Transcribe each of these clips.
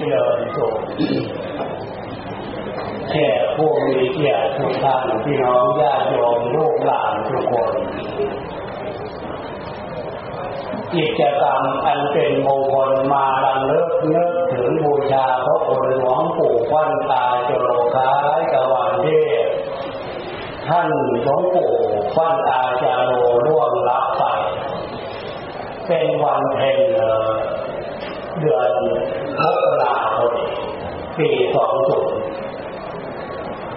เจริญสุขแค่ผู้มีเกียรติทุกท่านพี่น้องญาติโยมลูกหลานทุกคนกิจกรรมอันเป็นมงคลมาลังเลิกเลิกถึงบูชาพระคุณหลวงปู่ฟันตาจโลคายกวันเทศท่านหลวงปู่ฟันตาจาโลร่วงรับไปเป็นวันเพ็ญเดือน มกราคมปีสองศูนย์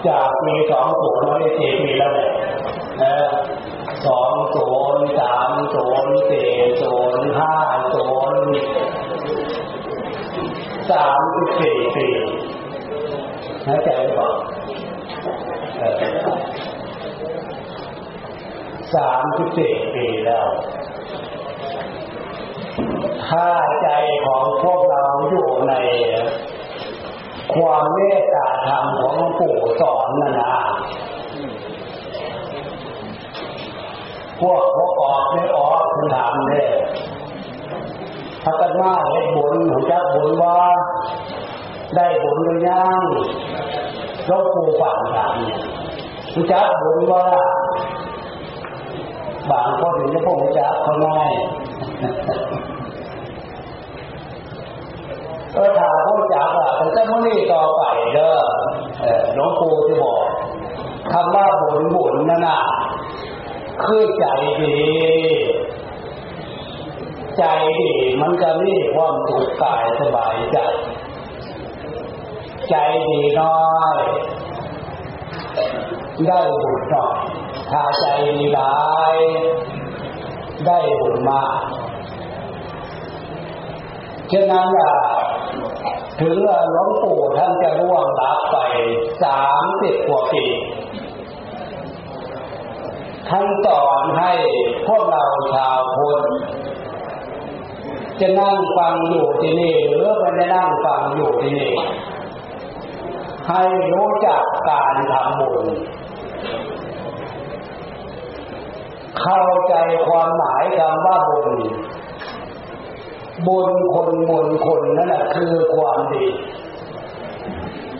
จากปีสองศูนย์มาได้สี่ปีแล้วเนี่ยสองศูนย์สามศูนย์สี่ศูนย์ห้าศูนย์สามสี่ปีนะใจหรือเปล่าสามสิบสี่ปีแล้ว ถ้าใจของพวกเราอยู่ในความเมตตาธรรมของปู่สอนนะนะ พวกพวกออกไม่ออกคุณถามเลยพักันมาเห็นบุญหัวจักบุญว่า ได้บุญหรือยังหลวงปู่ฝันถามหัวจักบุญว่า บางคนถึงจะพวกหัวจักเขาง่าย เออถามผู้จักอะผมจะมุ่นี่ต่อไปเด้อหลวงปู่ที่บอกคำว่าบุญบุญนั่นน่ะคือใจดี ใจดีมันจะมีความสุขกายสบายใจ ใจดีน้อยได้บุญน้อยถ้าใจดีหลายได้บุญมากฉะนั้นอะ ถึงหลวงปู่ท่านจะร่วงรับไปสามสิบกว่าปีท่านสอนให้พวกเราชาวพุทธจะนั่งฟังอยู่ที่นี่หรือไม่ได้นั่งฟังอยู่ที่นี่ ให้รู้จักการทำบุญเข้าใจความหมายคำว่าบุญ บุญคนบุญคนนั่นแหละคือความดี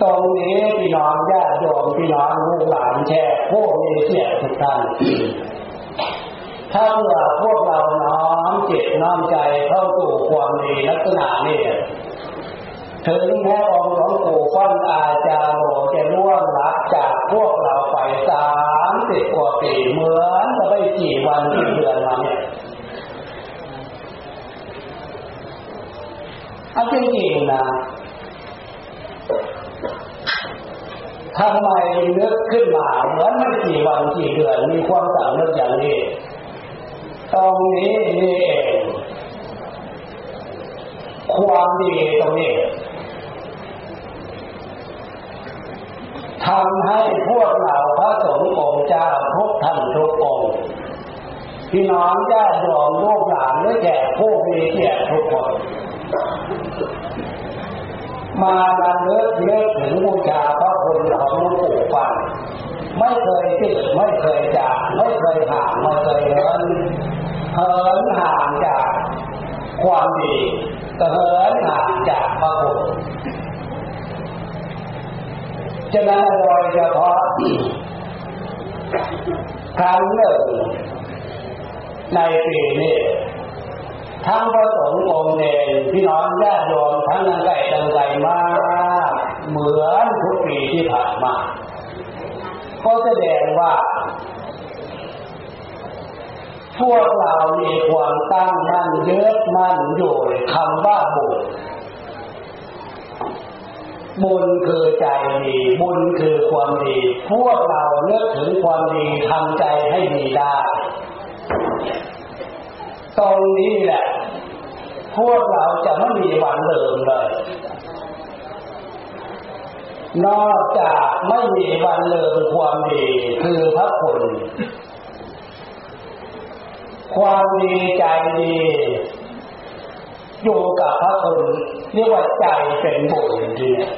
ตรงนี้พี่น้องญาติโยมพี่น้องลูกหลานแช่พวกมีเสียทุกท่านถ้าเมื่อพวกเราน้อมจิตน้อมใจเข้าสู่ความดีลักษณะนี้ถึงแม้องค์หลวงปู่ฟันอาจารย์โหจะล่วงลับจากพวกเราไปสามสิบกว่าปีเหมือนจะไม่กี่วันกี่เดือนมาเนี่ย เอาจริงๆนะทำไมนึกขึ้นมาเหมือนไม่กี่วันกี่เดือนมีความสำนึกอย่างนี้ ตรงนี้นี่เองความดีตรงนี้ทำให้พวกเราพระสงฆ์องค์เจ้าทุกท่านทุกองค์พี่น้องญาติโยมลูกหลานและแก่ผู้มีเกียรติทุกคน มาดันเลิกเลิกถึงบูชาพระคุณของหลวงปู่ฟันไม่เคยติดไม่เคยจากไม่เคยห่างไม่เคยเหินเหินห่างจากความดีแต่เหินห่างจากพระคุณฉะนั้นโดยเฉพาะครั้งหนึ่งในปีนี้ ทั้งพระสงฆ์องค์เดนพี่น้องญาติโยมทั้งนังไก่ตังไก่มากเหมือนทุกปีที่ผ่านมาเขาแสดงว่า พวกเรามีความตั้งมั่นเยึดมั่นอยู่คำว่าบุญบุญคือใจดีบุญคือความดี พวกเราเลือกถึงความดีทำใจให้ดีได้ ตรงนี้แหละ พวกเราจะไม่มีวันเดิมเลย นอกจากไม่มีวันเลิมความดีคือพระคุณความดีใจดีอยู่กับพระคุณเรียกว่าใจเป็นบุญทีเนี่ย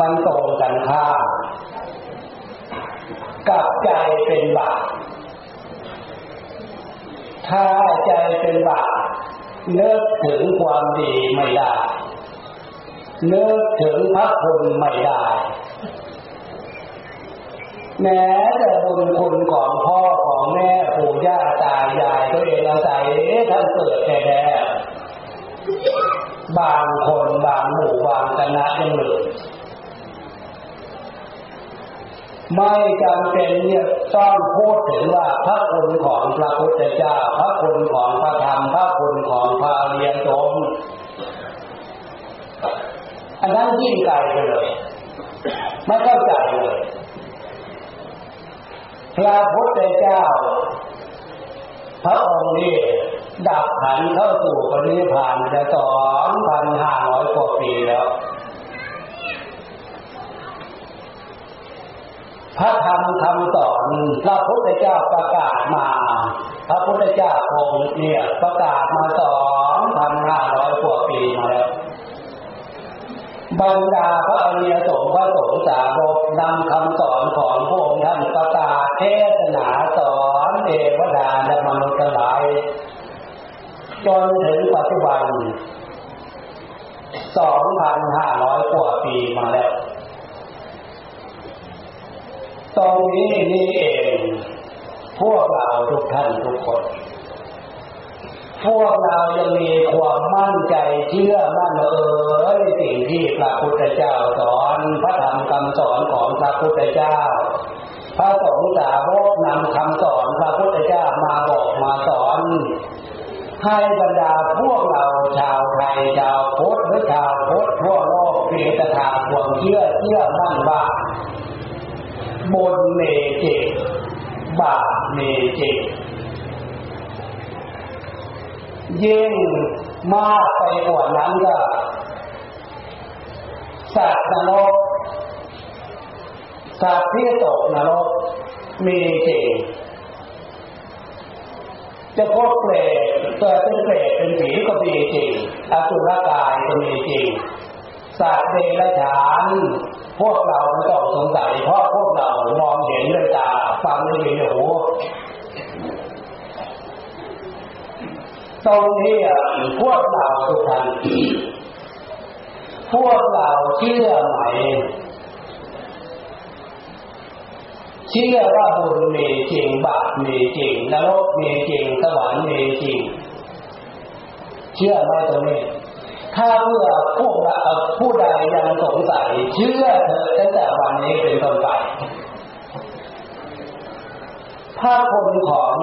มันตรงกันข้ามกับใจเป็นบาป ถ้าใจเป็นบาปเลิกถึงความดีไม่ได้เนึกถึงพระคุณไม่ได้แม้แต่บุญคุณของพ่อของแม่ปู่ย่าตายายตัวเองอาศัยท่านเกิดแท้บางคนบางหมู่บางคณะยังเหลือ ไม่จำเป็นเนี่ยต้องพูดถึงว่าพระคุณของพระพุทธเจ้า พระคุณของพระธรรม พระคุณของพระเรียนสงอันนั้นยิ่งไกลไปเลย ไม่เข้าใจเลย พระพุทธเจ้า พระองค์นี้ดับขันเข้าสู่ปรินิพานจะสองพันห้าร้อยกว่าปีแล้ว พระธรรมคำสอนพระพุทธเจ้าประกาศมา พระพุทธเจ้าองค์เนี่ยประกาศมาสองพันห้าร้อยกว่าปีมาแล้วบรรดาพระอริยสงฆ์พระสงฆ์สาวกนำคำสอนของพระองค์ท่านประกาศเทศนาสอนเทวดาและมนุษย์ทั้งหลายจนถึงปัจจุบันสองพันห้าร้อยกว่าปีมาแล้ว ตรงนี้นี่เอง พวกเราทุกท่านทุกคน พวกเรายังมีความมั่นใจเชื่อมั่นเออสิ่งที่พระพุทธเจ้าสอนพระธรรมคำสอนของพระพุทธเจ้า พระสงฆ์สาวกนำคำสอนพระพุทธเจ้ามาบอกมาสอนให้บรรดาพวกเราชาวไทยชาวพุทธหรือชาวพุทธทั่วโลกเพียงแต่ถามความเชื่อเชื่อมั่นว่า บุญเมจิบาปเมจิยิ่งมากไปกว่านั้นก็สัตว์นรกสัตว์ที่ตกนรกมีจริงจะพบเปรตเกิดเป็นเปรตเป็นผีก็มีจริงอสุรกายก็มีจริงสัตว์เดรัจฉาน พวกเราไม่ต้องสงสัยเพราะพวกเรามองเห็นด้วยตาฟังด้วยหูตรงนี้พวกเราทุกท่านพวกเราเชื่อไหมเชื่อว่าบุญมีจริงบาปมีจริงนรกมีจริงสวรรค์มีจริง เชื่อไหมตรงนี้ ถ้าเมื่อพวกเราผู้ใดยังสงสัยเชื่อเธอตั้งแต่วันนี้เป็นต้นไปพระคุณของ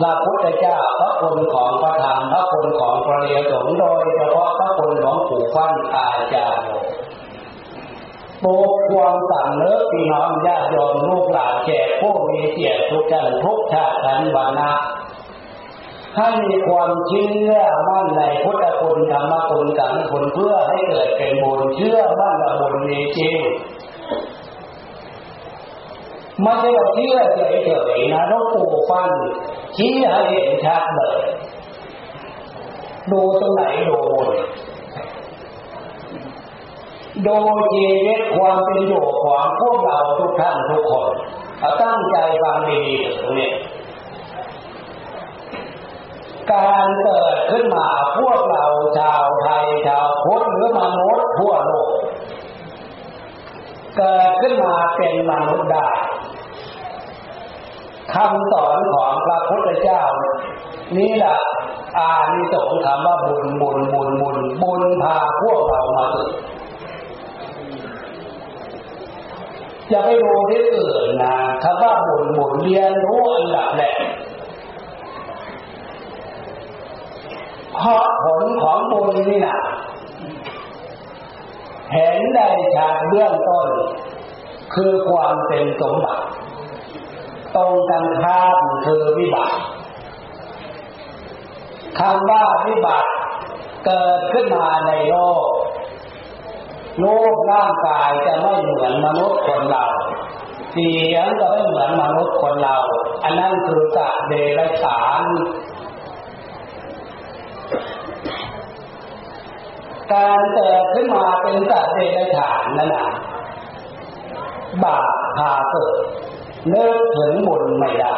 พระพุทธเจ้าพระคุณของพระธรรมพระคุณของพระเรียสงโดยเฉพาะพระคุณของปู่ฟันอาจารย์โปรความสั่งเลิกพี่น้องญาติโยมลูกหลานแก่ผู้มีเกียรติทุกท่านทุกชาติทันวันนะ ให้มีความเชื่อมั่นในพุทธคุณธรรมคุณสังคุณเพื่อให้เกิดเป็นบุญเชื่อมั่นว่าบุญมีจริงไม่ใช่ว่าเชื่อเฉยๆนะต้องปูฟันชี้ให้เห็นชัดเลยดูตรงไหนดูดูชีวิตความเป็นอยู่ของพวกเราทุกท่านทุกคนตั้งใจฟังดีๆตรงนี้ การเกิดขึ้นมาพวกเราชาวไทยชาวพุทธหรือมนุษย์ทั่วโลกเกิดขึ้นมาเป็นมนุษย์ได้คำสอนของพระพุทธเจ้า นี่แหละอานิสงส์คำว่าบุญบุญบุญบุญบุญพาพวกเรามาสึกจะไปดูที่อื่นนะคำว่าบุญบุญเรียนรู้อันดับแรก เพราะผลของบุญนี่นะเห็นได้จากเบื้องต้น คือความเป็นสมบัติ ตรงกันข้ามคือวิบัติคำว่าวิบัติเกิดขึ้นมาในโลกโลกร่างกายจะไม่เหมือนมนุษย์คนเราเสียงก็ไม่เหมือนมนุษย์คนเรา อันนั้นคือสัตว์เดรัจฉาน การเกิดขึ้นมาเป็นสัตว์เดรัจฉานนั่นแหละบาปพาเกิดเลิกถึงบุญไม่ได้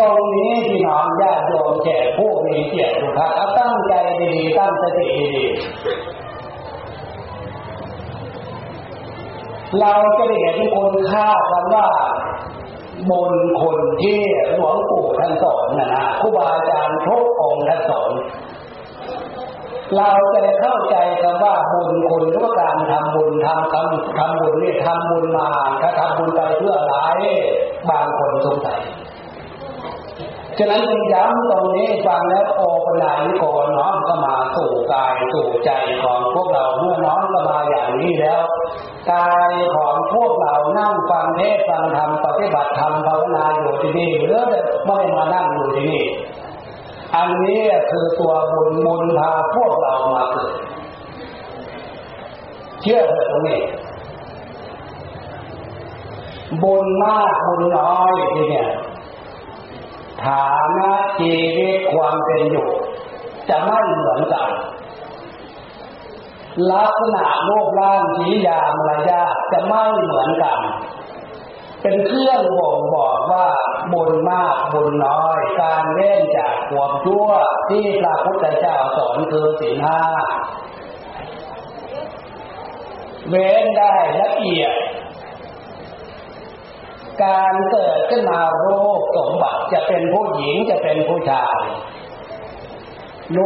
ตรงนี้พี่น้องญาติโยมแขกผู้มีเกียรติทุกท่านตั้งใจดีตั้งสติดีเราจะเห็นคุณค่าคำว่า บุญคนที่หลวงปู่ท่านสอนนะนะครูบาอาจารย์ทุกองค์ท่านสอนเราจะเข้าใจกันว่าบุญคุณหรือการทำบุญทำทำทำบุญนี่ทำบุญมาถ้าทำบุญไปเพื่ออะไรบางคนสงสัยฉะนั้นจึงย้ำตรงนี้ฟังแล้วโอปนานิโกน้อมก็มาสู่กายสู่ใจของพวกเราเมื่อน้อมก็มาอย่างนี้แล้ว กายของพวกเรานั่งฟังเทศฟังธรรมปฏิบัติธรรมภาวนาอยู่ที่นี่หรือไม่มานั่งอยู่ที่นี่ อันนี้คือตัวบุญมุนพาพวกเรามาเกิดเชื่อเถอะตรงนี้บุญมากบุญน้อยทีเนี่ยฐานะชีวิตความเป็นอยู่ จะไม่เหมือนกัน ลักษณะรูปร่างสียามารยาจะไม่เหมือนกัน เป็นเครื่องบ่งบอกว่าบุญมากบุญน้อย การเล่นจากความชั่วที่พระพุทธเจ้าสอนคือสีห้าเว้นได้ละเอียด การเกิดขึ้นมาโรคสมบัติจะเป็นผู้หญิงจะเป็นผู้ชายโล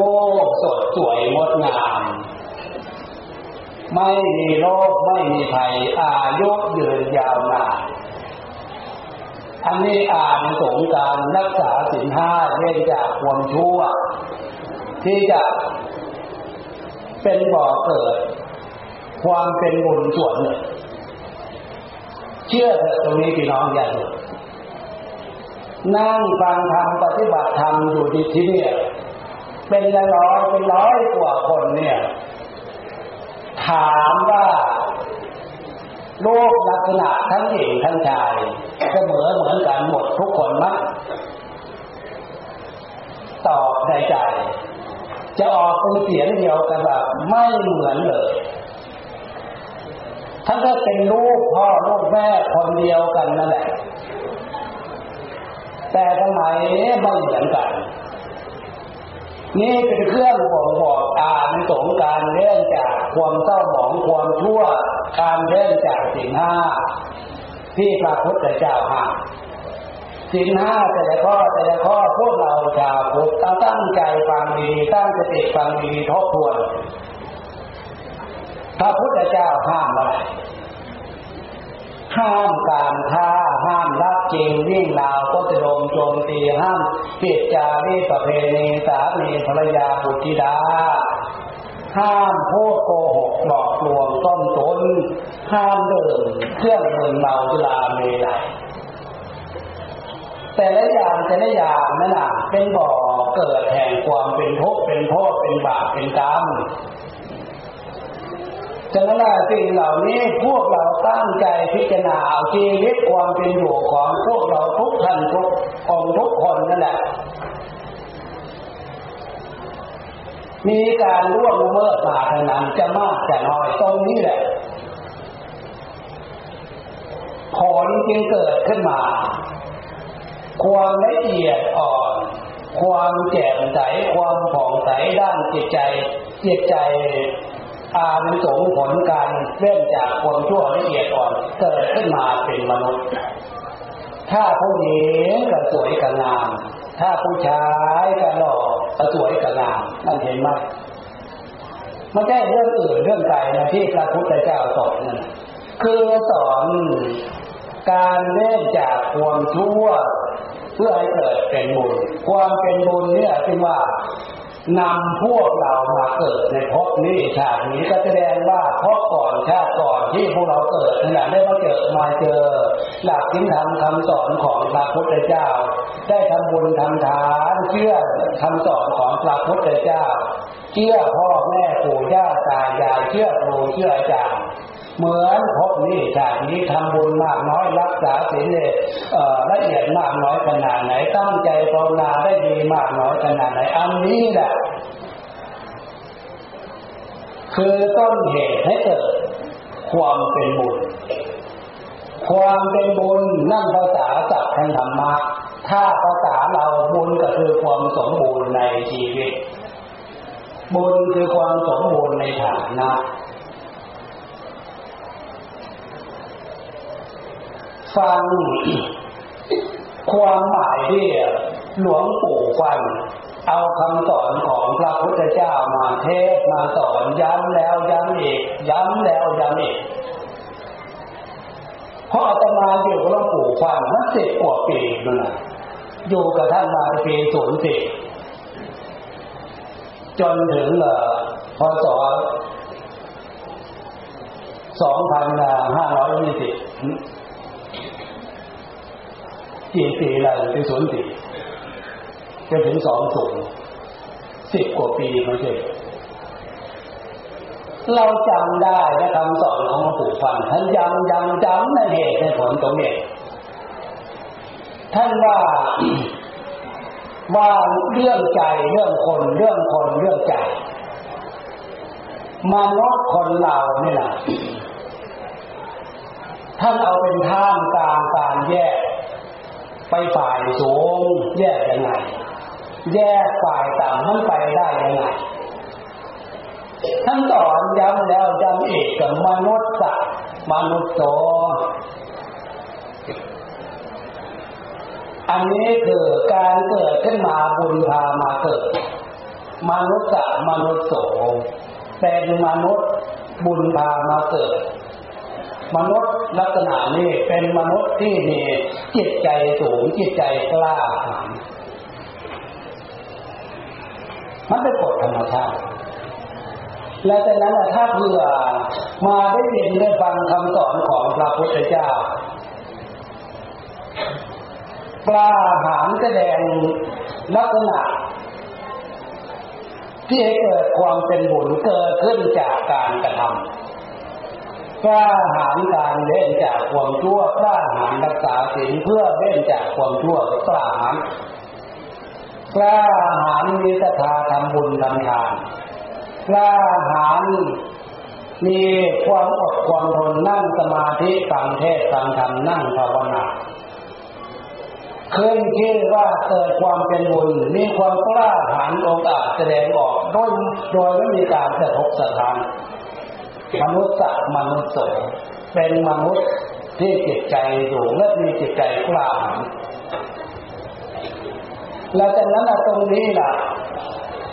กสดสวยงดงาม ไม่มีโรคไม่มีภัยอายุยืนยาวนานอันนี้อ่านสงการรักษาสินห้าเล่นจากความชั่ว ที่จะเป็นบ่อเกิด ความเป็นบุญส่วนหนึ่งเชื่อเถอะตรงนี้พี่น้องอย่าดูนั่งฟังธรรมปฏิบัติธรรมอยู่ที่ที่นี่เป็นร้อยเป็นร้อยกว่าคนเนี่ย ถามว่าโลกลักษณะทั้งหญิงทั้งชายเสมอเหมือนกันหมดทุกคนมั้ยตอบในใจ จะออกเป็นเสียงเดียวกันแบบไม่เหมือนเลยทั้งก็เป็นลูกพ่อลูกแม่คนเดียวกันนั่นแหละ แต่ทำไมไม่เหมือนกัน นี่เป็นเครื่องบอกบอกอานสงการเรื่องจากความเศร้าหมองความชั่วการเรื่องจากสิ่งห้าที่พระพุทธเจ้าห้ามสิ่งห้าแต่ละข้อแต่ละข้อพวกเราชาวพุทธตั้งใจฟังดีตั้งสติฟังดีทบทวนพระพุทธเจ้าห้ามอะไร ห้ามการฆ่าห้ามรักจริงวิ่งราวก็จะลมโจมตีห้ามปิดจารีประเพณีสามีภรรยาบุตรธิดาห้ามพูดโกหกหลอกลวงต้นตนห้ามเดื่มเครื่องมือเมาจุลาเมลัยแต่ละอย่างแต่ละอย่างนั่นน่ะเป็นบ่อเกิดแห่งความเป็นทุกข์เป็นโทษเป็นบาปเป็นกรรม ฉะนั้นสิ่งเหล่านี้พวกเราตั้งใจพิจารณาเอาชีวิตความเป็นอยู่ของพวกเราทุกท่านทุกองทุกคนนั่นแหละ มีการร่วมเมิดมาทางนั้นจะมากจะน้อยตรงนี้แหละผลจึงเกิดขึ้นมา ความละเอียดอ่อน ความแจ่มใสความผ่องใสด้านจิตใจจิตใจ อานิสงส์ผลการเลื่อนจากความชั่วละเอียดอ่อนเกิดขึ้นมาเป็นมนุษย์ ถ้าผู้หญิงก็สวยกับงาม ถ้าผู้ชายก็หล่อก็สวยกับงามนั่นเห็นไหมไม่ใช่เรื่องอื่นเรื่องไกลนะที่พระพุทธเจ้าสอนนั่นคือสอนการเล่นจากความชั่ว เพื่อให้เกิดเป็นบุญความเป็นบุญเนี่ยคือว่า นำพวกเรามาเกิดในภพนี้ชาตินี้ก็แสดงว่าพก่อนชาติก่อนที่พวกเราเกิดขณะได้มาเจอมาเจอ หลักทิ่ธรรมคำสอนของพระพุทธเจ้า ได้ทำบุญทำทานเชื่อคำสอนของพระพุทธเจ้า เชื่อพ่อแม่ปู่ย่าตายายเชื่อครูเชื่ออาจารย์ เหมือนพบนี้ชาตินี้ทำบุญมากน้อยรักษาศีลเลยละเอียดมากน้อยขนาดไหนตั้งใจภาวนาได้ดีมากน้อยขนาดไหนอันนี้แหละคือต้นเหตุให้เกิดความเป็นบุญ ความเป็นบุญนั่นภาษาศัพท์ทางธรรมะถ้าภาษาเราบุญก็คือความสมบูรณ์ในชีวิต บุญคือความสมบูรณ์ในฐานะ ฟังความหมายที่หลวงปู่ฟันเอาคำสอนของพระพุทธเจ้ามาเทศมาสอนย้ำแล้วย้ำอีก ย้ำแล้วย้ำอีกเพราะอาตมาอยู่กับหลวงปู่ฟันมาสิบกว่าปีนั่นแหละอยู่กับท่านมาปีศูนย์สิจนถึงพศสองพันห้าร้อยยี่สิบ กี่ปีแล้วปีศูนย์สิจนถึงสองศูนย์สิบกว่าปีไม่ใช่เราจำได้และคำสอนของหลวงปู่ฟันท่านย้ำย้ำย้ำในเหตุในผลตรงนี้ท่านว่าว่าเรื่องใจเรื่องคนเรื่องคนเรื่องใจมนุษย์คนเราเนี่ยนะท่านเอาเป็นท่ามกลางการแยก ไปฝ่ายสูงแยกยังไง แยกฝ่ายต่ำมันไปได้ยังไงท่านสอนย้ำแล้วย้ำอีกกับมนุษย์สัตว์มนุษย์โตอันนี้คือการเกิดขึ้นมาบุญพามาเกิด มนุษย์สัตว์มนุษย์โสเป็นมนุษย์บุญพามาเกิด มนุษย์ลักษณะนี้เป็นมนุษย์ที่มีจิตใจสูงจิตใจกล้าหาญมันเป็นกฎธรรมชาติ และจากนั้นถ้าเผื่อมาได้ยินได้ฟังคำสอนของพระพุทธเจ้ากล้าหาญแสดงลักษณะ ที่ให้เกิดความเป็นบุญเกิดขึ้นจากการกระทำ กล้าหาญการเล่นจากความชั่วกล้าหาญรักษาศีลเพื่อเล่นจากความชั่วกล้าหาญกล้าหาญมีศรัทธาทำบุญทำทานกล้าหาญมีความอดความทนนั่งสมาธิฟังเทศฟังธรรมนั่งภาวนาขึ้นคิดว่าเกิดความเป็นบุญมีความกล้าหาญองอาจแสดงออกโดยโดยไม่มีการสะทกสะทาน มนุษย์สัตมนุษย์สงเป็นมนุษย์ที่จิตใจสูงและมีจิตใจกล้าหาญและจากนั้นตรงนี้ล่ะ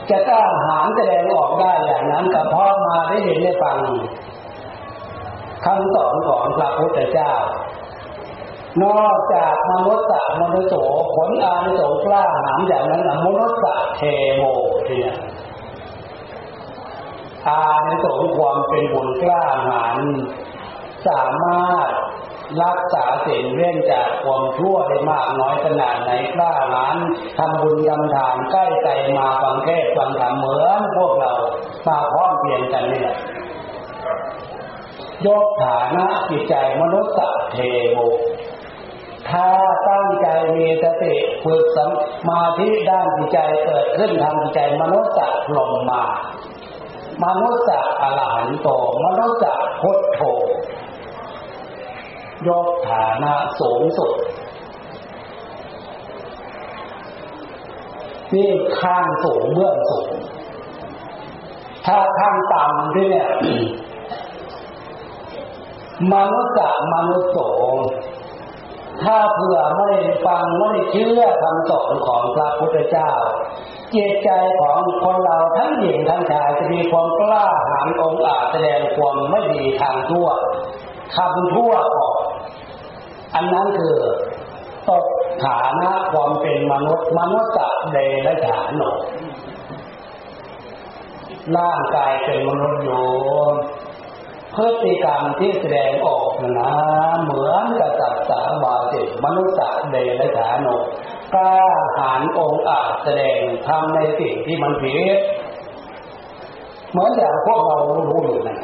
จะกล้าหาญแสดงออกได้อย่างนั้นก็เพราะมาได้เห็นได้ฟังคำสอนของพระพุทธเจ้า นอกจากมนุษย์มนุษย์โสผลอานิสงส์กล้าหาญอย่างนั้นมนุษย์เทโมเนี่ย อานสงความเป็นบุญกล้าหาญสามารถรักษาสิ่งเว้นจากความชั่วได้มากน้อยขนาดไหนกล้าหาญทำบุญทำทานใกล้ใจมาฟังเทศฟังธรรมเหมือนพวกเรามาพร้อมเพียงกันนี่แหละยกฐานะจิตใจมนุษย์เทโมถ้าตั้งใจมีสติฝึกสมาธิด้านจิตใจเกิดขึ้นทางจิตใจมนุษย์พลมมา มนุษย์อรหันโตมนุษย์พุทโธยกฐานะสูงสุด นี่ข้างสูงเบื้องสูง ถ้าข้างต่ำที่เนี่ยมนุษย์มนุษย์โสถ้าเผื่อไม่ฟังไม่เชื่อคำสอนของพระพุทธเจ้า จิตใจของคนเราทั้งหญิงทั้งชายจะมีความกล้าหาญองอาจแสดงความไม่ดีทางทั่วคำทั่วออก อันนั้นคือตกฐานะความเป็นมนุษย์มนุษย์เดรัจฉานหนอร่างกายเป็นมนุษย์อยู่พฤติกรรมที่แสดงออกนะเหมือนกับสัตว์สาบาสิมนุษย์เดรัจฉานหนอ กล้าหาญองค์อาจแสดงทำในสิ่งที่มันผิดเหมือนอย่างพวกเรารู้อยู่นะ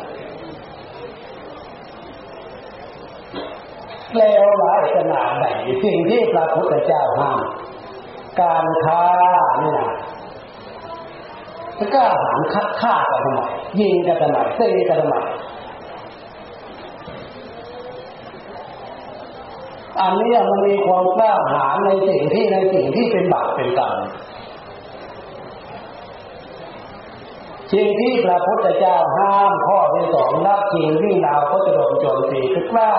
แล้วหลายขนาดไหนสิ่งที่พระพุทธเจ้าห้ามการฆ่านี่นะจะกล้าหาญคัดฆ่ากันทำไมยิงกันทำไมตีกันทำไม อันนี้มันมีความกล้าหาญในสิ่งที่ในสิ่งที่เป็นบาปเป็นกรรมสิ่งที่พระพุทธเจ้าห้ามข้อที่สองนักจริงวิ่งราวก็จะโดนโจมตีคือกล้า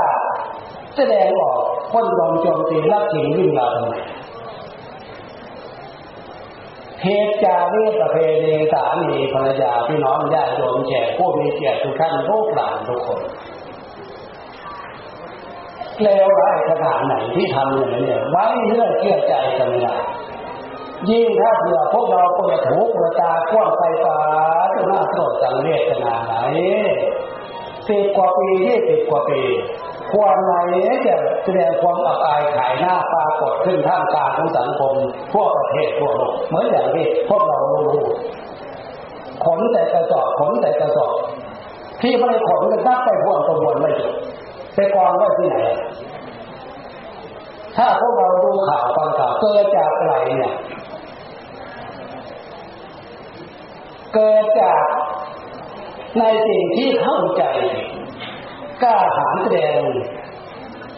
แสดงออกคนโดนโจมตีนักจริงวิ่งราวทำไมเทศจารีประเพณีสามีภรรยาพี่น้องญาติโยมแขกผู้มีเกียรติทุกท่านลูกหลานทุกคน แล้วร้ายขนาดไหนที่ทำอย่างนี้ไว้เนื้อเชื่อใจกันไม่ได้ยิ่งถ้าเผื่อพวกเราเปิดหูเปิดตากว้างไปฟ้าจะน่าโกรธสังเวชขนาดไหนสิบกว่าปียี่สิบกว่าปีควรไหนจะแสดงความอับอายขายหน้าปรากฏขึ้นท่ามกลางของสังคมทั่วประเทศทั่วโลกเหมือนอย่างที่พวกเรารู้ขนแต่กระสอบขนแต่กระสอบที่ไม่ขนกันนับไปพวงตะวนไม่จบ ไปกองไว้ที่ไหน ถ้าพวกเราดูข่าวฟังข่าวเกิดจากอะไรเนี่ย เกิดจากในสิ่งที่เข้าใจกล้าหาญแสดง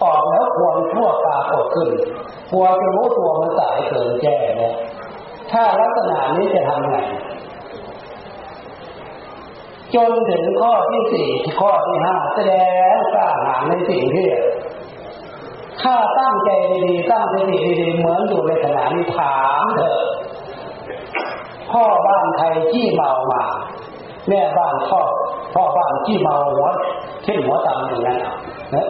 ออกแล้วควรทั่วปากฏขึ้นควรจะรู้ตัวมันสายเกินแก้แล้วถ้าลักษณะนี้จะทำไง จนถึงข้อที่สี่ข้อที่ห้าแสดงกล้าหาญในสิ่งที่ถ้าตั้งใจดีๆตั้งสติดีๆเหมือนอยู่ในขณะนี้ถามเถอะพ่อบ้านใครที่เมามาแม่บ้านพ่อพ่อบ้านที่เมาหัวเช่นหัวตำอย่างนั้นนะ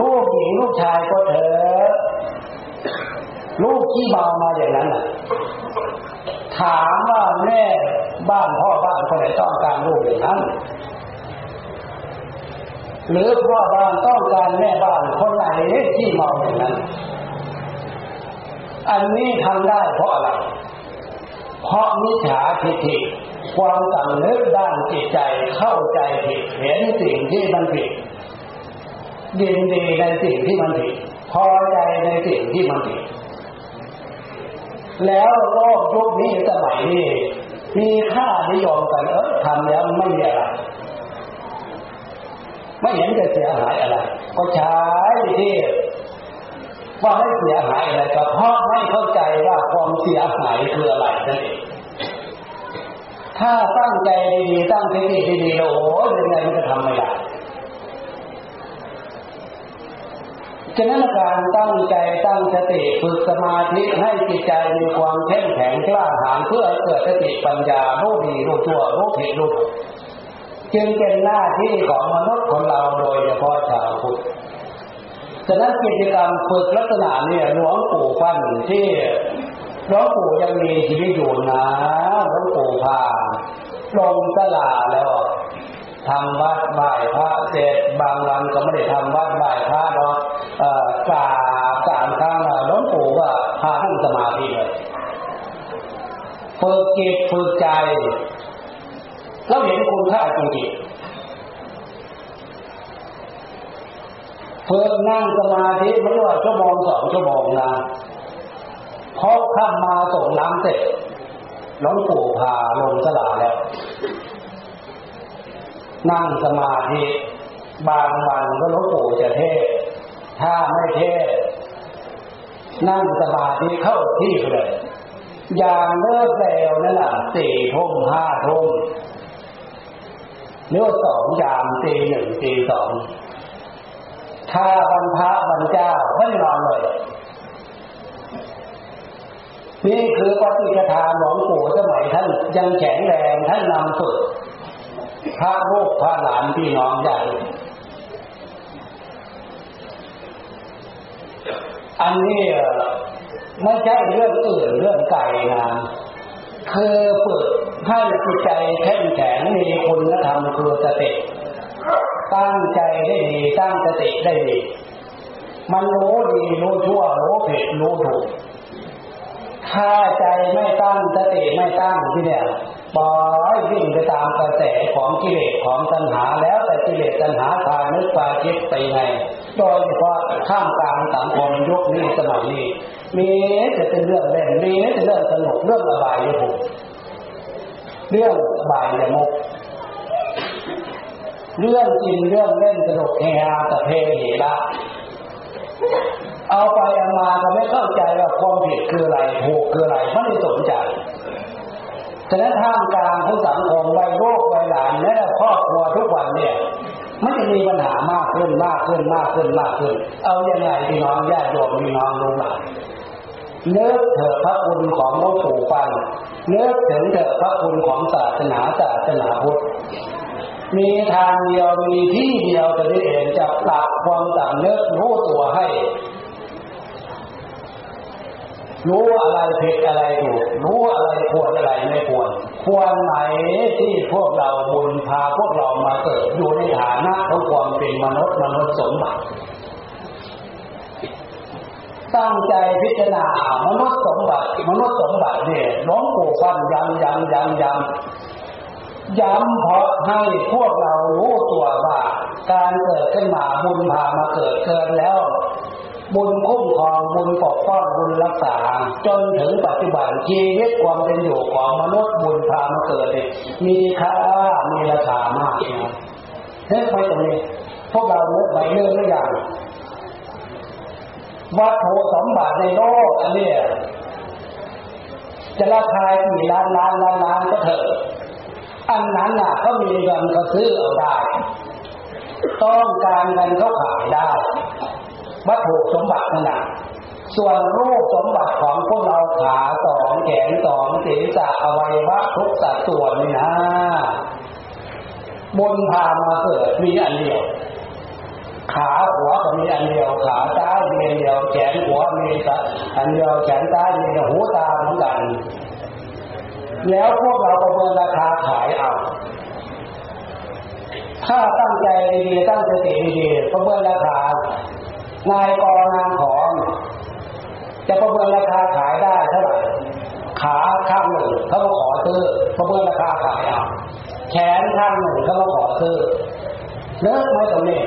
ลูกหญิงลูกชายก็เถอะลูกที่เมามาอย่างนั้นถามว่าแม่ บ้านพ่อบ้านคนไหนต้องการลูกอย่างนั้นหรือพ่อบ้านต้องการแม่บ้านคนไหนที่เมาอย่างนั้น อันนี้ทำได้เพราะอะไร เพราะมิจฉาทิฏฐิความสำนึกด้านจิตใจเข้าใจผิดเห็นสิ่งที่มันผิดยินดีในสิ่งที่มันผิดพอใจในสิ่งที่มันผิดแล้วโลกยุคนี้สมัยนี้ มีค่านิยมกันเออทำแล้วไม่มีอะไรไม่เห็นจะเสียหายอะไร ก็ใช้ที่ว่าไม่เสียหายอะไรก็เพราะไม่เข้าใจว่าความเสียหายคืออะไรนั่นเองถ้าตั้งใจดีๆตั้งสติดีๆโอ้ยยังไงมันจะทำไม่ได้ ฉะนั้นการตั้งใจตั้งสติฝึกสมาธิให้จิตใจมีความเข้มแข็งกล้าหาญเพื่อเกิดสติปัญญารู้ดีรู้ชั่วรู้ผิดรู้ถูกจึงเป็นหน้าที่ของมนุษย์คนเราโดยเฉพาะชาวพุทธฉะนั้นกิจกรรมฝึกลักษณะเนี่ยหลวงปู่ฟันที่หลวงปู่ยังมีชีวิตอยู่นะหลวงปู่พาลงตลาแล้ว ทำวัดไหว้พระเสร็จบางวันก็ไม่ได้ทำวัดไหว้พระเนาะกราบสามครั้งหลวงปู่ก็พาท่านสมาธิเลยฝึกจิตฝึกใจเราเห็นคุณค่าจริงๆฝึกนั่งสมาธิไม่ว่าชั่วโมงสองชั่วโมงนะพอข้ามมาส่งน้ำเสร็จหลวงปู่พาลงสลาแล้ว นั่งสมาธิบางวันก็หลวงปู่จะเทศ ถ้าไม่เทศ นั่งสมาธิเข้าที่เลย อย่างเลิกแล้วนั่นแหละสี่ทุ่มห้าทุ่มหรือสองยามตีหนึ่งตีสองถ้าวันพระวันเจ้าไม่นอนเลย นี่คือปฏิจทาหลวงปู่สมัยท่านยังแข็งแรงท่านนำฝึก พระลูกพระหลานพี่น้องใหญ่อันนี้ไม่ใช่เรื่องอื่นเรื่องไก่นะคือฝึกให้จิตใจเข้มแข็งมีคุณธรรมคือสติตั้งใจได้ดีตั้งสติได้ดีมันรู้ดีรู้ชั่วรู้ผิดรู้ถูกถ้าใจไม่ตั้งสติไม่ตั้งที่เนี่ย ปล่อยวิ่งไปตามกระแสของกิเลสของตัณหาแล้วแต่กิเลสตัณหาทางนึกปาคิดไปไงโดยเฉพาะข้ามกลางสังคมยุคนี้สมัยนี้มีจะเป็นเรื่องเล่นมีจะเรื่องสนุกเรื่องระบายยุคเรื่องบายยมุกเรื่องกินเรื่องเล่นสนุกเฮฮาแต่เพเหระเอาไปเอามาก็ไม่เข้าใจว่าความผิดคืออะไรถูกคืออะไรไม่ได้สนใจ ฉะนั้นท่ามกลางของสังคมวัยโรควัยหลานแม้แต่ครอบครัวทุกวันเนี่ย มันจะมีปัญหามากขึ้นมากขึ้นมากขึ้นมากขึ้น เอาอย่างไงพี่น้องญาติโยมพี่น้องรู้หลักเนื้อเถิดพระคุณของหลวงปู่ปันเนื้อถึงเถิดพระคุณของศาสนาศาสนาพุทธมีทางเดียวมีที่เดียวจะได้เองจะปรับความสำนึกรู้ตัวให้ รู้อะไรผิดอะไรถูกรู้อะไรควรอะไรไม่ควร ควรไหนที่พวกเราบุญพาพวกเรามาเกิดอยู่ในฐานะของความเป็นมนุษย์มนุษย์สมบัติตั้งใจพิจารณามนุษย์สมบัติมนุษย์สมบัติเนี่ยน้องปู่ฟันย้ำย้ำย้ำย้ำย้ำเพราะให้พวกเรารู้ตัวว่า การเกิดขึ้นมาบุญพามาเกิดเกิดแล้ว บุญคุ้มครองบุญปกป้องบุญรักษา จนถึงปัจจุบันชีวิตความเป็นอยู่ของมนุษย์บุญพามาเกิดมีค่ามีราคามากนะเฮ้ยไปตรงนี้พวกเราเลือกไปเรื่องหรือยังวัตถุสมบัติในโลกอันนี้จะราคากี่ล้านล้านล้านล้านก็เถอะอันนั้นน่ะเขามีเงินเขาซื้อเอาได้ ต้องการเงินเขาขายได้ วัตถุสมบัติขนาดส่วนรูปสมบัติของพวกเราขาสองแขนสองศีรษะอวัยวะทุกสัดส่วนนี่นะบนพามาเกิดมีอันเดียว ขาหัวก็มีอันเดียว ขาซ้ายมีอันเดียวแขนหัวมีอันเดียวแขนซ้ายมีหูตาเหมือนกัน แล้วพวกเราประเมินราคาขายเอาถ้าตั้งใจดีตั้งสติดีประเมินราคา นายกองานของจะประเมินราคาขายได้เท่าไหร่ขาข้างหนึ่งเขาก็ขอซื้อประเมินราคาขายเอาแขนข้างหนึ่งเขาก็ขอซื้อเลิกไหมตรงนี้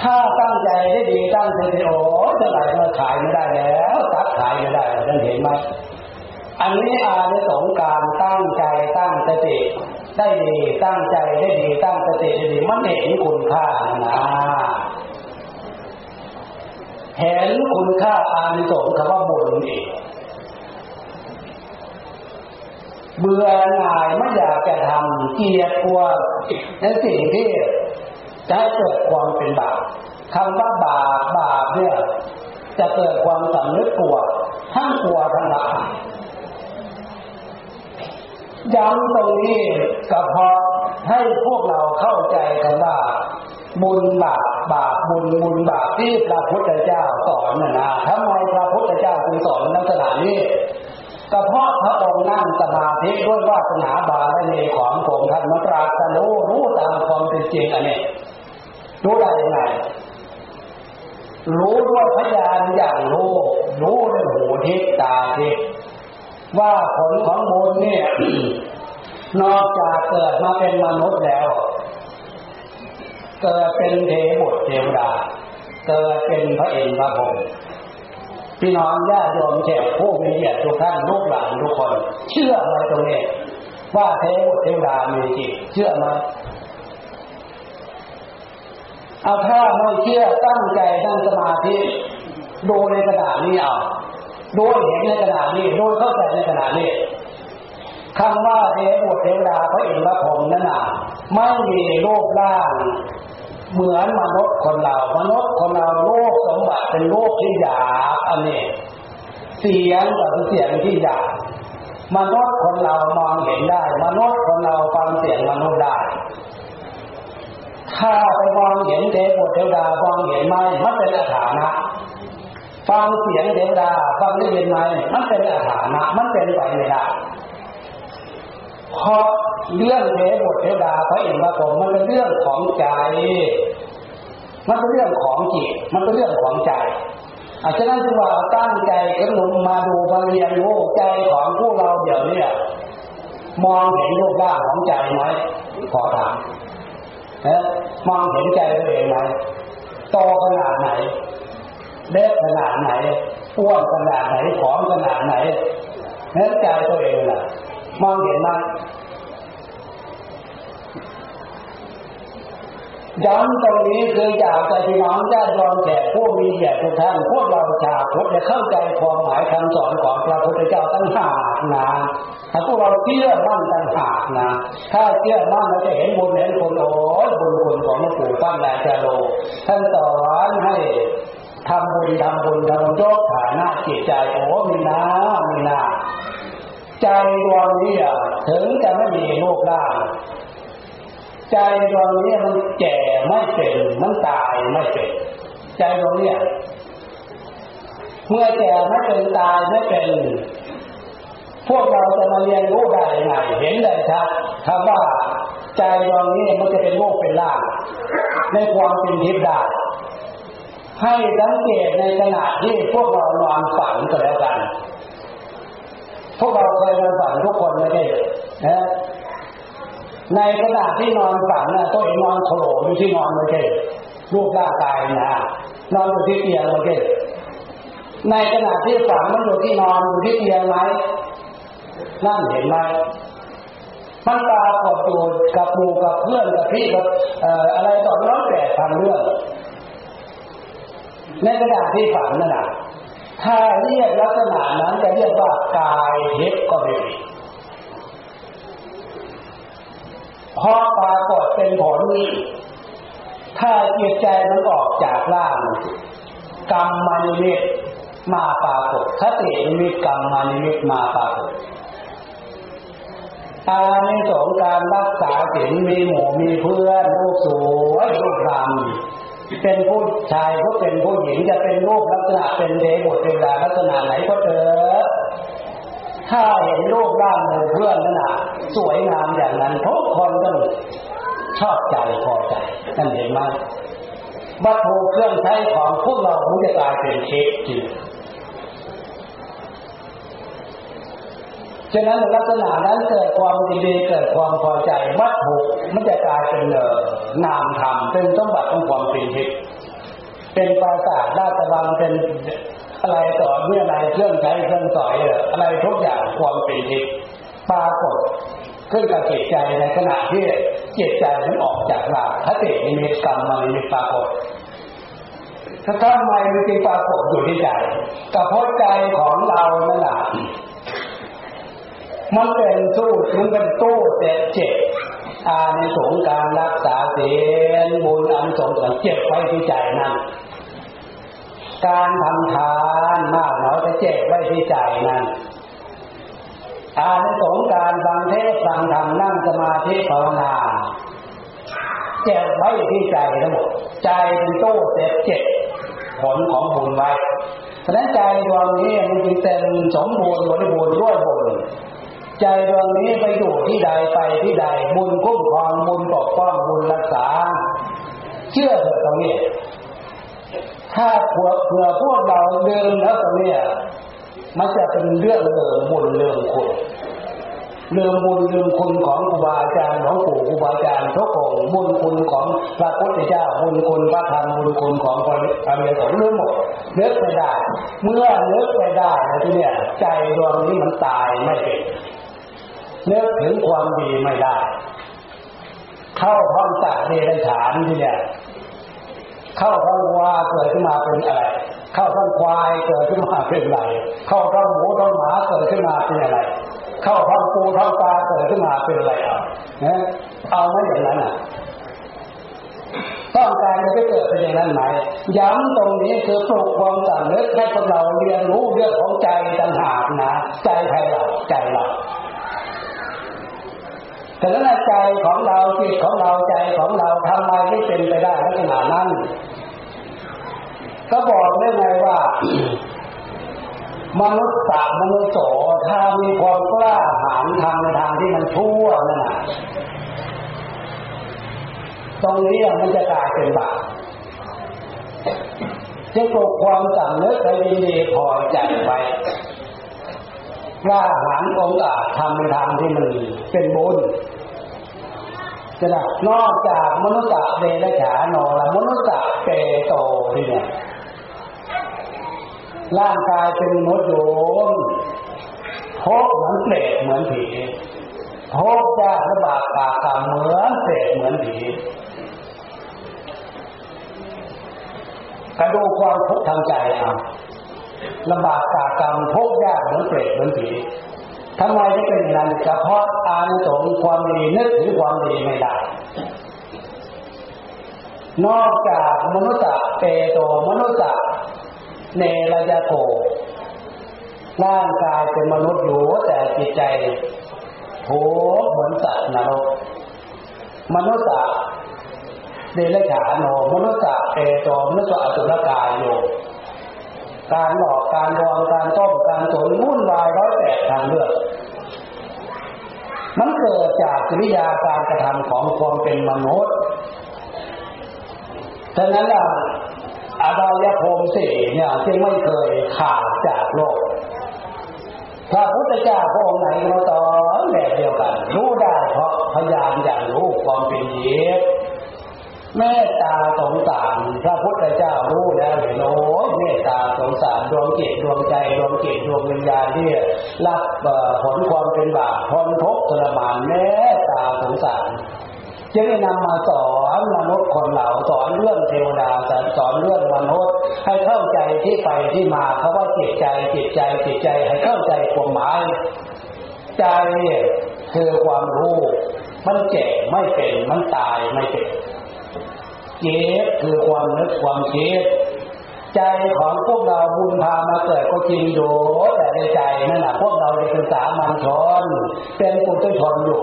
ถ้าตั้งใจได้ดีตั้งใจโอ้เท่าไหร่มาขายไม่ได้แล้วตัดขายไม่ได้ท่านเห็นไหมอันนี้อาในสงการตั้งใจตั้งสติได้ดีตั้งใจได้ดีตั้งสติได้ดีมันเห็นคุณค่านะ เห็นคุณค่าอานิสงส์คำว่าบุญอีกเบื่อหน่ายไม่อยากจะทำเกียดกลัวในสิ่งที่จะเกิดความเป็นบาปคำว่าบาปบาปเนี่ยจะเกิดความสำนึกกลัวทั้งกลัวทั้งละย้ำตรงนี้ก็เพราะให้พวกเราเข้าใจกันว่า บุญบาปบาปบุญบุญบาปที่พระพุทธเจ้าสอนนะนะทำไมพระพุทธเจ้าจึงสอนลักษณะนี้ก็เพราะพระองค์นั่งสมาธิด้วยวาสนาบารมีของพระท่านมาตรัสรู้รู้ตามความเป็นจริงอันนี้รู้ได้ยังไงรู้ด้วยพยานอย่างรู้รู้ด้วยหูทิพตาทิพว่าผลของบุญเนี่ยนอกจากเกิดมาเป็นมนุษย์แล้ว เกิดเป็นเทบุตรเทวดา เกิดเป็นพระเอกพระพรหมพี่น้องญาติโยมแขกผู้มีเกียรติทุกท่านลูกหลานทุกคน เชื่อไหมตรงนี้ว่าเทบุตรเทวดามีจริงเชื่อไหมเอาถ้าไม่เชื่อตั้งใจตั้งสมาธิดูในกระดาษนี้เอาดูเห็นในกระดาษนี้ดูเข้าใจในกระดาษนี้ คำว่าเทบุตรเทวดาพระอินทร์พระพรหมนั่นน่ะไม่มีรูปร่างเหมือนมนุษย์คนเรา มนุษย์คนเราโลกสมบัติเป็นโลกที่หยาบอันนี้เสียงก็คือเสียงที่หยาบมนุษย์คนเรามองเห็นได้ มนุษย์คนเราฟังเสียงมนุษย์ได้ ถ้าไปมองเห็นเทพเทวดามองเห็นไหมมันเป็นอาถานะฟังเสียงเทวดาฟังได้ยินไหมมันเป็นอาถานะ มันเป็นไปไม่ได้ เพราะเรื่องเทบทเทดาพระอินทร์พระพรหมมันเป็นเรื่องของใจ มันเป็นเรื่องของจิต มันเป็นเรื่องของใจอาจารย์จึงว่าตั้งใจกันลงมาดูมาเรียนรู้ใจของพวกเราเดี๋ยวนี้มองเห็นรูปร่างของใจไหมขอถามนะมองเห็นใจตัวเองไหมโตขนาดไหนเล็กขนาดไหนอ้วนขนาดไหนผอมขนาดไหนเนื้อใจตัวเองล่ะ มองเห็นไหมย้ำตรงนี้คืออยากจะพี่น้องญาติโยมแก่ผู้มีแก่ทุกท่านพวกเราชาวพุทธจะเข้าใจความหมายคำสอนของพระพุทธเจ้าตั้งหากนะถ้าพวกเราเชื่อมั่นตั้งหากนะ ถ้าเชื่อมั่นเราจะเห็นบุญเห็นคุณโอ้ยบุญคุณของหลวงปู่ปั้นนาจาโลท่านสอนให้ทำบุญทำบุญทำบุญยกฐานะจิตใจโอ้มีนามีนา ใจดวงนี้ถึงจะไม่มีโลกร่าใจดวงนี้มันแก่ไม่เป็นมันตายไม่เป็นใจดวงนี้เมื่อแก่ไม่เป็นตายไม่เป็น พวกเราจะมาเรียนรู้ได้ยังไงเห็นเลยครับคำว่าใจดวงนี้มันจะเป็นโลกเป็นล่างในความเป็นทิพย์ได้ให้สังเกตในขณะที่พวกเรานอนฝันก็แล้วกัน พวกเราเคยนอนฝันทุกคนไม่ใช่นะในขณะที่นอนฝันนะตัวเองนอนโผล่อยู่ที่นอนไม่ใช่รูปร่างกายนะนอนอยู่ที่เตียงไม่ใช่ในขณะที่ฝันมันอยู่ที่นอนอยู่ที่เตียงไหมนั่นเห็นไหมมันตากดอยู่กับหมู่กับเพื่อนกับพี่กับอะไรต่อน้องแต่ทำเรื่องในขณะที่ฝันนั่นนะ ถ้าเรียกลักษณะนั้นจะเรียกว่ากายเทปก็ไม่ผิดเพราะปรากฏเป็นผลนี้ถ้าจิตใจมันออกจากร่าง กรรมมานิมิตมาปรากฏคตินิมิตกรรมมานิมิตมาปรากฏอาในสงการรักษาศีลมีหมู่มีเพื่อนลูกสวยลูกรำ เป็นผู้ชายก็เป็นผู้หญิงจะเป็นรูปลักษณะเป็นเดบุตรเวลาลักษณะไหนก็เถอะถ้าเห็นรูปร่างขอเพื่อนนั่นน่ะสวยงามอย่างนั้นทุกคนต้องชอบใจพอใจนั่นเห็นไหมวัตถุเครื่องใช้ของพวกเรามันจะกลายเป็นเช็คจริง ฉะนั้นลักษณะนั้นเกิดความดีเกิดความพอใจวัตถุมันจะกลายเป็นเนามธรรมเป็นสมบัติของความเป็นทิพย์เป็นปราสาทราชวังเป็นอะไรต่อเมื่ออะไรเครื่องใช้เครื่องสอยอะไรทุกอย่างความเป็นทิพย์ปรากฏขึ้นกับจิตใจในขณะที่จิตใจมันออกจากร่างคตินิมิตกรรมมันนิมิตปรากฏถ้าทำไมมันจึงปรากฏอยู่ที่ใจกับพใจของเรานั่นแหละ มันเป็นสู้มันเป็นตู้เจ็บเจ็บอาในสงการรักษาเสียนบุญอันสงฆ์เจ็บไว้ที่ใจนั่นการทำทานมากน้อยจะเจ็บไว้ที่ใจนั่นอาในสงการฟังเทศฟังธรรมนั่งสมาธิภาวนาเจ็บไว้ที่ใจทั้งหมดใจเป็นตู้เจ็บเจ็บผลของบุญไว้เพราะนั้นใจดวงนี้มันจึงเต็มสมบูรณ์บริบูรณ์ด้วยบุญ ใจดวงนี้ไปอยู่ที่ใดไปที่ใด บุญคุ้มครองบุญปกป้องบุญรักษา เชื่อเถอะตรงนี้ ถ้าเผื่อเผื่อพวกเราเดินแล้วตรงนี้มันจะเป็นเรื่องเดิมบุญเรื่องคุณเรื่องบุญเรื่องคุณของครูบาอาจารย์ของปู่ครูบาอาจารย์ทุกองบุญคุณของพระพุทธเจ้าบุญคุณพระธรรมบุญคุณของพระอริยสงฆ์เรื่องหมดเลิกไปได้ เมื่อเลิกไปได้แล้วทีเนี้ยใจดวงนี้มันตายไม่เป็น นึกถึงความดีไม่ได้ เข้าท้องสัตว์เดรัจฉานที่เนี่ยเข้าท้องวัวเกิดขึ้นมาเป็นอะไร เข้าท้องควายเกิดขึ้นมาเป็นอะไร เข้าท้องหมูท้องหมาเกิดขึ้นมาเป็นอะไร เข้าท้องปูท้องปลาเกิดขึ้นมาเป็นอะไรเอาเนี่ยเอาไม่อย่างนั้นอะต้องการจะไปเกิดเป็นอย่างนั้นไหมย้ำตรงนี้คือปลุกความสำนึกให้พวกเราเรียนรู้เรื่องของใจต่างหากนะ ใจใครเราใจเรา แต่ละใจของเราจิตของเราใจของเราทำไมไม่เป็นไปได้ลักษณะนั้น ก็บอกได้ไงว่ามนุษย์สามนุษย์โสถ้ามีความกล้าหาญทางในทางที่มันชั่วนั่นแหะตรงนี้มันจะกลายเป็นบาปจะปลุกความสำนึกให้ดีพอใจไว้ กล้าหาญองอาจทำในทางที่มันเป็นบุญจะนะนอกจากมนุษย์เดรัจฉานอละมนุษย์เปโตที่เนี่ยร่างกายเป็นมนุษย์โยมพบเหมือนเปรตเหมือนผีพบยากลำบากปากกรรมเหมือนเปรตเหมือนผีกระดูความทุกข์ทางใจเอา ลำบากกากรรมทุกยากเหมือนเปรตเหมือนผีทำไมได้เป็นอย่างนั้นก็เพาะอานสงความดีนึกถึงความดีไม่ได้ นอกจากมนุษย์เปโตมนุษย์เนรยโตร่างกายเป็นมนุษย์อยู่แต่จิตใจทุกเหมือนสัตว์นรกมนุษย์เดรัจฉานโนมนุษย์เอโตมนุษย์อสุรกายโย การหลอกการลวงการต้มการสนวุ่นวายร้อยแปดทางเลือก มันเกิดจากกิริยาการกระทำของความเป็นมนุษย์ฉะนั้นอะอาบายภูมิสี่เนี่ยจึงไม่เคยขาดจากโลกพระพุทธเจ้าพระองค์ไหนก็ตอนแบบเดียวกัน รู้ได้เพราะพยายามอย่างรู้ความเป็นเยีย เมตตาสงสารพระพุทธเจ้ารู้แล้วเห็นโอ้เมตตาสงสารดวงจิตดวงใจดวงจิตดวงวิญญาณที่รับผลความเป็นบาปทนทุกข์ทรมานเมตตาสงสารจึงได้นำมาสอนมนุษย์คนเหล่าสอนเรื่องเทวดาสอนเรื่องมนุษย์ให้เข้าใจที่ไปที่มาเขาะว่าจิตใจจิตใจจิตใจให้เข้าใจความหมายใจคือความรู้ มันเจ็บไม่เป็นมันตายไม่เป็น จ็บคือความนึกความคิด ใจของพวกเราบุญพามาเกิดก็จริงอยู่แต่ในใจนั่นแหละพวกเราเป็นสามัญชนเป็นปุถุชนอยู่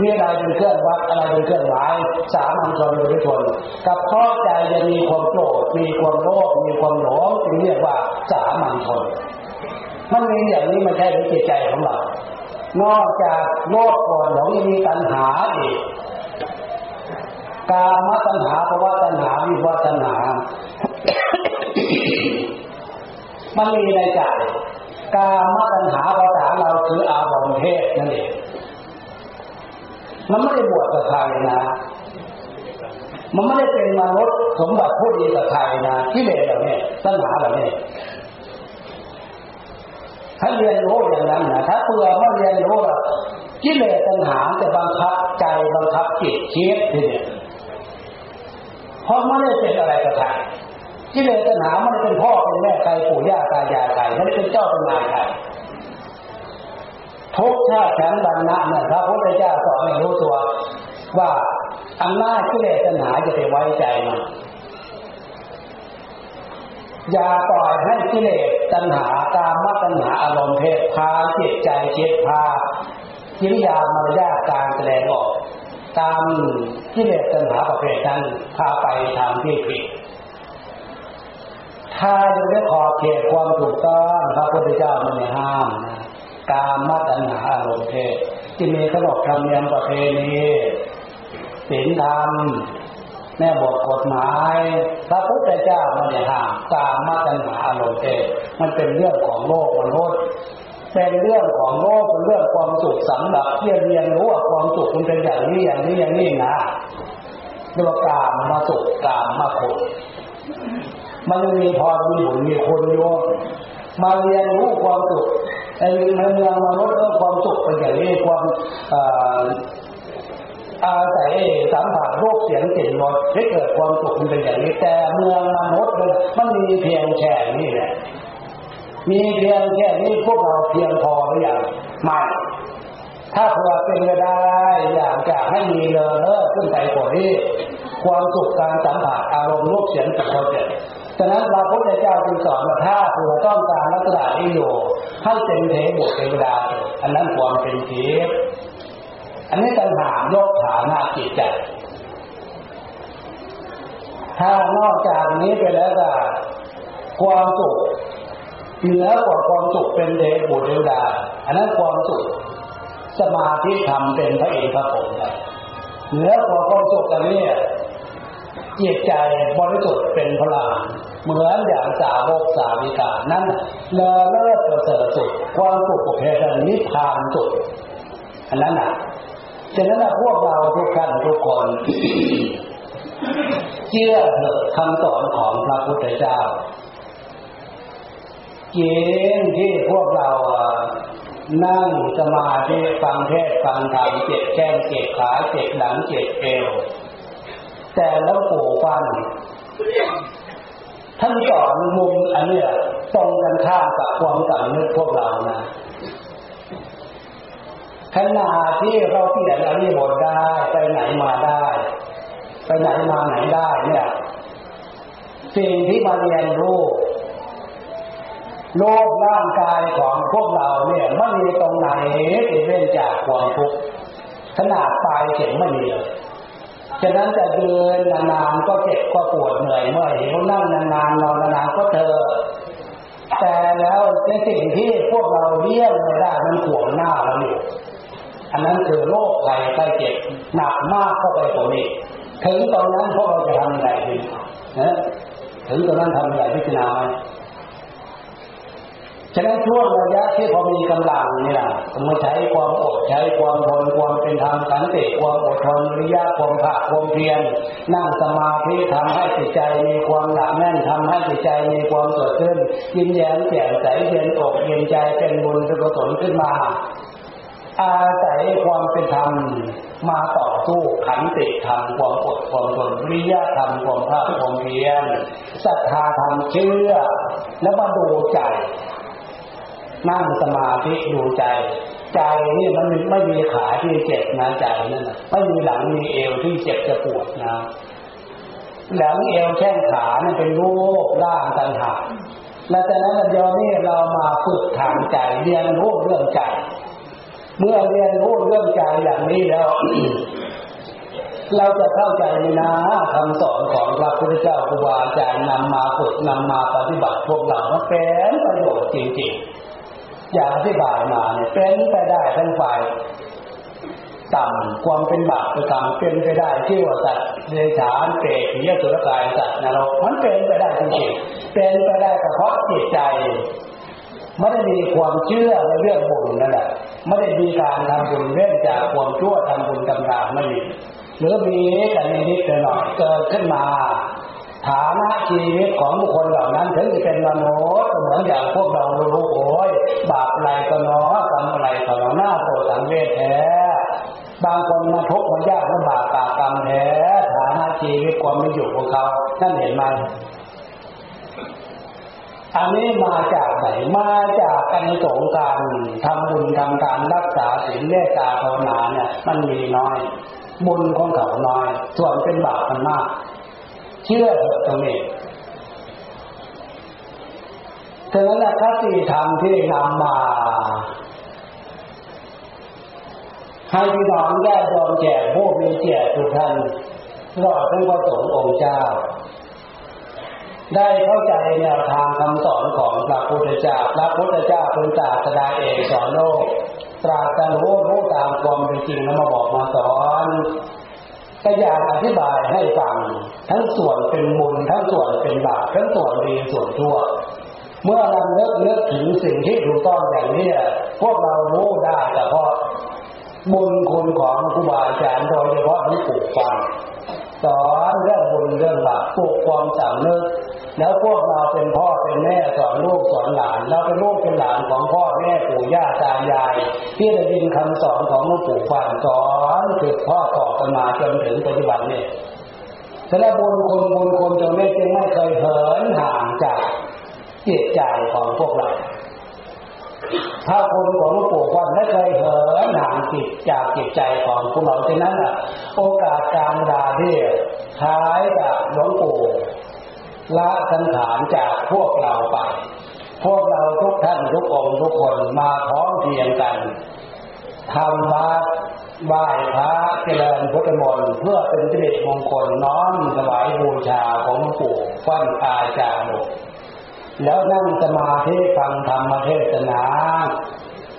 มีอะไรเป็นเครื่องวัดอะไรเป็นเครื่องหมายสามัญชนปุถุชนกับข้อใจจะมีความโกรธมีความโลภมีความหลงจึงเรียกว่าสามัญชนมันมีอย่างนี้ไม่ใช่ในจิตใจของเรานอกจากโลภโกรธหลงยังมีตัณหาอีก กามตัณหาภาวะตัณหาวิวัตัณหา มันมีในใจกามตัณหาภาษาเราคืออารมณ์เพศนั่นเองมันไม่ได้บวชกับใครนะ มันไม่ได้เป็นมนุษย์สมบัติผู้ดีกับใครนะที่เลสเหล่านี้ตัณหาเหล่านี้ถ้าเรียนรู้อย่างนั้นนะถ้าเพื่อไม่เรียนรู้กิเลสตัณหาจะบังคับใจบังคับจิตคิดทีเดียว ราะไม่ได้เป็นอะไรกับใครกิเลสตัณหาไม่ได้เป็นพ่อเป็นแม่ใครปู่ย่าตายายใครไม่ได้เป็นเจ้าเป็นนายใครทุกชาติฉันบรรณะเนี่ยพระพุทธเจ้าสอนให้รู้ตัว ว่าอำนาจกิเลสตัณหาจะไปไว้ใจมันอย่าปล่อยให้กิเลสตัณหาการมตัณหาอารมณ์เพศพาจิตใจเจ็บพากิริยามารยาการแสดงออก ตามกิเลสตัณหาประเภทนั้นพาไปทางที่ผิดถ้ายังไม่ขอเขตความถูกต้องพระพุทธเจ้าไม่ห้ามนะการมาตัญหาอารมณ์เพศที่มีขนบธรรมเนียมประเพณีศีลธรรมแม่บทกฎหมาย พระพุทธเจ้ามันจะห้ามการมาตัญหาอารมณ์เพศมันเป็นเรื่องของโลกมนุษย์ เป็นเรื่องของโลกเป็นเรื่องความสุขสำหรับที่เรียนรู้ว่าความสุขมันเป็นอย่างนี้อย่างนี้อย่างนี้นะเรียกว่ากามมาสุขกามมาขุมันมีพรมีบุญมีคนโยมาเรียนรู้ความสุขในเมืองมนุษย์ก็ความสุขเป็นอย่างนี้ความอาศัยสัมผัสโรคเสียงกลิ่นรสให้เกิดความสุขเป็นอย่างนี้แต่เมืองมนุษย์มันมีเพียงแค่นี้แหละ มีเพียงแค่นี้พวกเราเพียงพอหรือยังไม่ถ้าเผื่อเป็นก็ได้อยากจะให้มีเลยขึ้นไปกว่านี้ความสุขการสัมผัสอารมณ์รูปเสียงกับเราเฉะนั้นพระพุทธเจ้าจึงสอนว่าถ้าเผื่อต้องการลักษณะนี้อยู่ให้เป็นเทบุตรเทวดาอันนั้นความเป็นเทพอันนี้ต่างหากยกฐานะจิตใจถ้านอกจากนี้ไปแล้วก็ความสุข เหนือกว่าความสุขเป็นเดชบุตรเทวดา อันนั้นความสุขสมาธิธรรมเป็นพระเอกพระผมเหนือกว่าความสุขอันนี้จิตใจบริสุทธิ์เป็นพลังเหมือนอย่างสาวกสาวิกานั้นเลอเลิศประเสริฐสุดความสุขประเภทนิพพานสุดอันนั้นอะฉะนั้นพวกเราทุกท่านทุกคนเชื่อเถอะคำสอนของพระพุทธเจ้า เกณฑ์ที่พวกเรานั่งสมาธิฟังเทศฟังธรรมเจ็บแก้มเจ็บขาเจ็บหลังเจ็บเอวแต่แล้วปู่ฟันท่านสอนมุมอันเนี้ยตรงกันข้ามกับความกำนึกพวกเรานะขณะที่เราเปลี่ยนอริบทได้ไปไหนมาได้ ไปไหนมาไหนได้เนี่ย สิ่งที่มาเรียนรู้ โลกร่างกายของพวกเราเนี่ยไม่มีตรงไหนที่เว้นจากความทุกข์ขนาดตายเข็มไม่มีเลยฉะนั้นจะเดินนานๆก็เจ็บก็ปวดเหนื่อยเมื่อยเขานั่งนานๆนอนนานๆก็เธอ แต่แล้วในสิ่งที่พวกเราเลี่ยงไม่ได้มันขวงหน้าเราอยู่อันนั้นคือโรคภัยไข้เจ็บหนักมากเข้าไปกว่านี้ถึงตอนนั้นพวกเราจะทำอะไรดีนะถึงตอนนั้นทำอะไรพิจารณา ฉะนั้นช่วงระยะที่พอมีกำลังเนี่ยมาใช้ความอดใช้ความทนความเป็นธรรมสันติความอดทนวิยะความภาคความเพียรนั่งสมาธิทำให้จิตใจมีความหนักแน่นทำให้จิตใจมีความสดชื่นยิ้มแย้มแจ่มใสเย็นอกเย็นใจเป็นบุญเป็นกุศลขึ้นมา อาศัยความเป็นธรรมมาต่อสู้ขันติธรรมความอดความทนวิยะธรรมความภาคความเพียรศรัทธาธรรมเชื่อแล้วมาดูใจ นั่งสมาธิดูใจ ใจนี่มันไม่มีขาที่เจ็บนะใจนั่นนะไม่มีหลังมีเอวที่เจ็บจะปวดนะหลังเอวแข้งขานั่นเป็นรูปร่างต่างหากและจากนั้นเดี๋ยวนี้เรามาฝึกทางใจเรียนรู้เรื่องใจ เมื่อเรียนรู้เรื่องใจอย่างนี้แล้ว เราจะเข้าใจในนะคำสอนของพระพุทธเจ้าครูบาอาจารย์นำมาฝึกนำมาปฏิบัติพวกเราเป็นประโยชน์จริงๆ อย่างอธิบายมาเนี่ยเป็นไปได้ทั้งฝ่ายต่ำความเป็นบาปเป็นกรรมเป็นไปได้ที่ว่าสัตว์เดรัจฉานเปรตผีสุรกายสัตว์นรกมันเป็นไปได้จริงๆเป็นไปได้เฉพาะจิตใจไม่ได้มีความเชื่อในเรื่องบุญนั่นแหละไม่ได้มีการทำบุญเว้นจากความชั่วทำบุญกำลังไม่มีหรือมีแต่นิดหน่อยเกิดขึ้นมา ฐานะชีวิตของบุคคลเหล่านั้นถึงจะเป็นมนุษย์เหมือนอย่างพวกเรารู้โอ้ยบาปอะไรก็น้อกรรมอะไรก็น้อหน้าโตสังเวชแท้บางคนมาทุกข์มายากลำบากตากรรมแท้ฐานะชีวิตความไม่อยู่ของเขาท่านเห็นไหมอันนี้มาจากไหนมาจากการสงการทำบุญทำการรักษาศีลเมตตาภาวนาเนี่ย มันมีน้อย บุญของเขาน้อย ส่วนเป็นบาปมันมาก เชื่อเถอะตรงนี้ฉะนั้นคติธรรมที่นำมาให้พี่น้องญาติโยมแจกผู้มีเกียรติทุกท่านรอดทั้งพระสงฆ์องค์เจ้า ได้เข้าใจแนวทางคำสอนของพระพุทธเจ้าพระพุทธเจ้าเป็นศาสดาเอกสอนโลกตราสรู้รู้ตามความเป็นจริงแล้วมาบอกมาสอน ก็อยากอธิบายให้ฟัง ทั้งส่วนเป็นบุญทั้งส่วนเป็นบาปทั้งส่วนดีส่วนชั่ว เมื่อเราเลิกเลิกถึงสิ่งที่ถูกต้องอย่างนี้พวกเรารู้ได้แต่เพราะบุญคุณของครูบาอาจารย์โดยเฉพาะที่ปลูกฟังสอนเรื่องบุญเรื่องบาปปลูกความสำนึก แล้วพวกเราเป็นพ่อเป็นแม่สอนลูกสอนหลาน เราเป็นลูกเป็นหลานของพ่อแม่ปู่ย่าตายาย ที่ได้ยินคำสอนของหลวงปู่ฟังสอนสืบพ่อต่อกันมาจนถึงปัจจุบันนี้แต่ละบุญคุณบุญคุณจนไม่จึงไม่เคยเหินห่างจากจิตใจของพวกเราถ้าคุณของหลวงปู่ฟันไม่เคยเหินห่างจิตจากจิตใจของพวกเราฉะนั้นอะ โอกาสการดาเที่ท้ายกับหลวงปู่ ละสังขารจากพวกเราไป พวกเราทุกท่านทุกองค์ทุกคนมาพร้อมเพียงกันทำวัดไหว้พระเจริญพุทธมนต์เพื่อเป็นสิริมงคลน้อมถวายบูชาของหลวงปู่ฟันอาจารย์แล้วนั่งสมาธิฟังธรรมเทศนา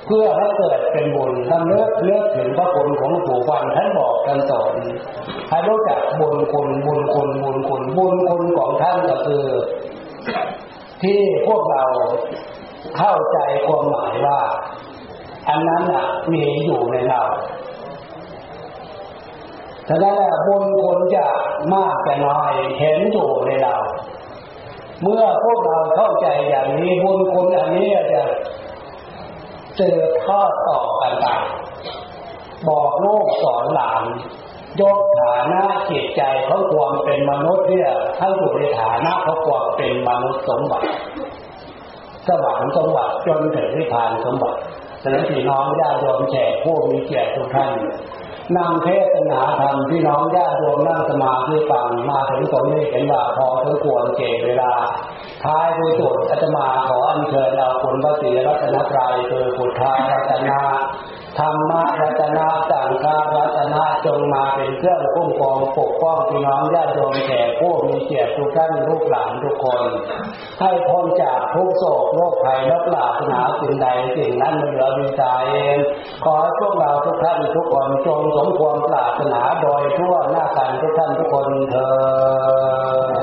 เพื่อให้เกิดเป็นบุญท่านเลือกเลือกถึงพระคุณของหลวงปู่ฟันท่านบอกท่านสอนให้รู้จักบุญคุณบุญคุณบุญคุณบุญคุณของท่านก็คือ ที่พวกเราเข้าใจความหมายว่า อันนั้นอะมีอยู่ในเราฉะนั้นบุญคุณจะมากจะน้อยเห็นอยู่ในเรา เมื่อพวกเราเข้าใจอย่างนี้บุญคุณอันนี้จะ เจอข้อต่อกันไปบอกลูกสอนหลานยกฐานะจิตใจเขาความเป็นมนุษย์เนี่ยให้อยู่ในฐานะเขาความเป็นมนุษย์สมบัติสวรรค์สมบัติจนถึงนิพพานสมบัติฉะนั้นพี่น้องญาติโยมแขกผู้มีเกียรติทุกท่าน นำเทศนาธรรมที่น้องญาติโยมนั่งสมาธิฟังมาถึงตนได้เห็นว่าพอถึงควรเก็บเวลา ท้ายด้วยสุดอาตมาขออัญเชิญเอาคุณพระศรีรัตนตรัยคือพุทธารัตนา ธรรมรัตนาสังฆรัตนาจงมาเป็นเครื่องคุ้มครองปกป้องพี่น้องญาติโยมแขกผู้มีเกียรติทุกท่านลูกหลานทุกคน ให้พ้นจากทุกโศกโรคภัยและปราศนาสิ่งใดสิ่งนั้นเหลือวิจัยขอพวกเราทุกท่านทุกคนจงสมความปรารถนาโดยทั่วหน้ากันทุกท่านทุกคนเถิด